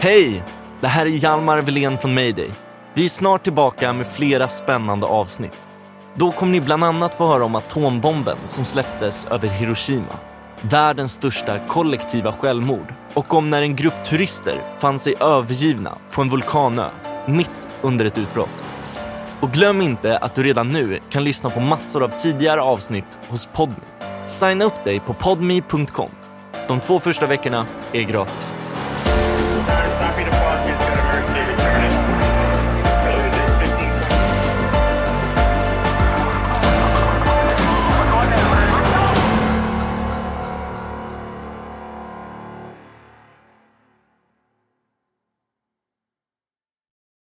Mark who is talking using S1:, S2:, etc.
S1: Hej! Det här är Hjalmar Velén från Mayday. Vi är snart tillbaka med flera spännande avsnitt. Då kommer ni bland annat få höra om atombomben som släpptes över Hiroshima, världens största kollektiva självmord och om när en grupp turister fann sig övergivna på en vulkanö mitt under ett utbrott. Och glöm inte att du redan nu kan lyssna på massor av tidigare avsnitt hos Podme. Signa upp dig på podme.com. De två första veckorna är gratis.